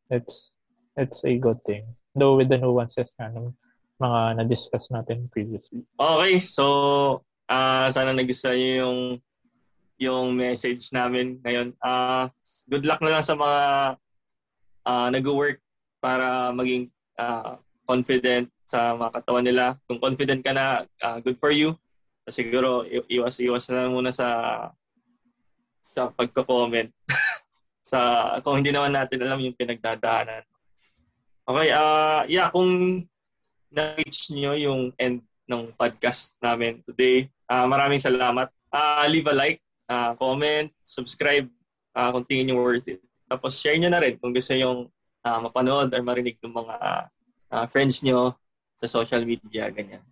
it's it's a good thing. Though with the nuances nga ng mga na-discuss natin previously. Okay, so uh, sana nagustuhan niyo yung yung message namin ngayon. Uh, good luck na lang sa mga uh, nag-work para maging uh, confident sa mga katawan nila. Kung confident ka na, uh, good for you. Siguro, iwas-iwas na muna sa sa pagko-comment. sa kung hindi naman natin alam yung pinagdadaanan. Okay, uh, yeah, kung na-reach niyo yung end ng podcast namin today, uh, maraming salamat. Uh, leave a like, uh, comment, subscribe uh, kung tingin nyo worth it. Tapos share nyo na rin kung gusto nyo uh, mapanood or marinig ng mga uh, friends nyo sa social media, ganyan.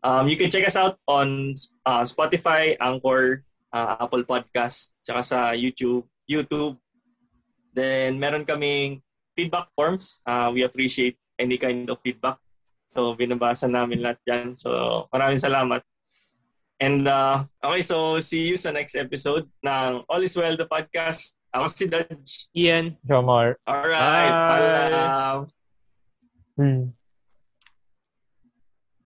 Um, you can check us out on uh, Spotify, Anchor, uh, Apple Podcast, tsaka sa YouTube, YouTube, Then, meron kaming feedback forms. Uh, we appreciate any kind of feedback. So, binabasa namin lahat yan. So, maraming salamat. And, uh, okay, so see you sa next episode ng All is Well, the podcast. Ako si Dodge. Ian. Jomar. Alright. Bye. Paalam. Hmm.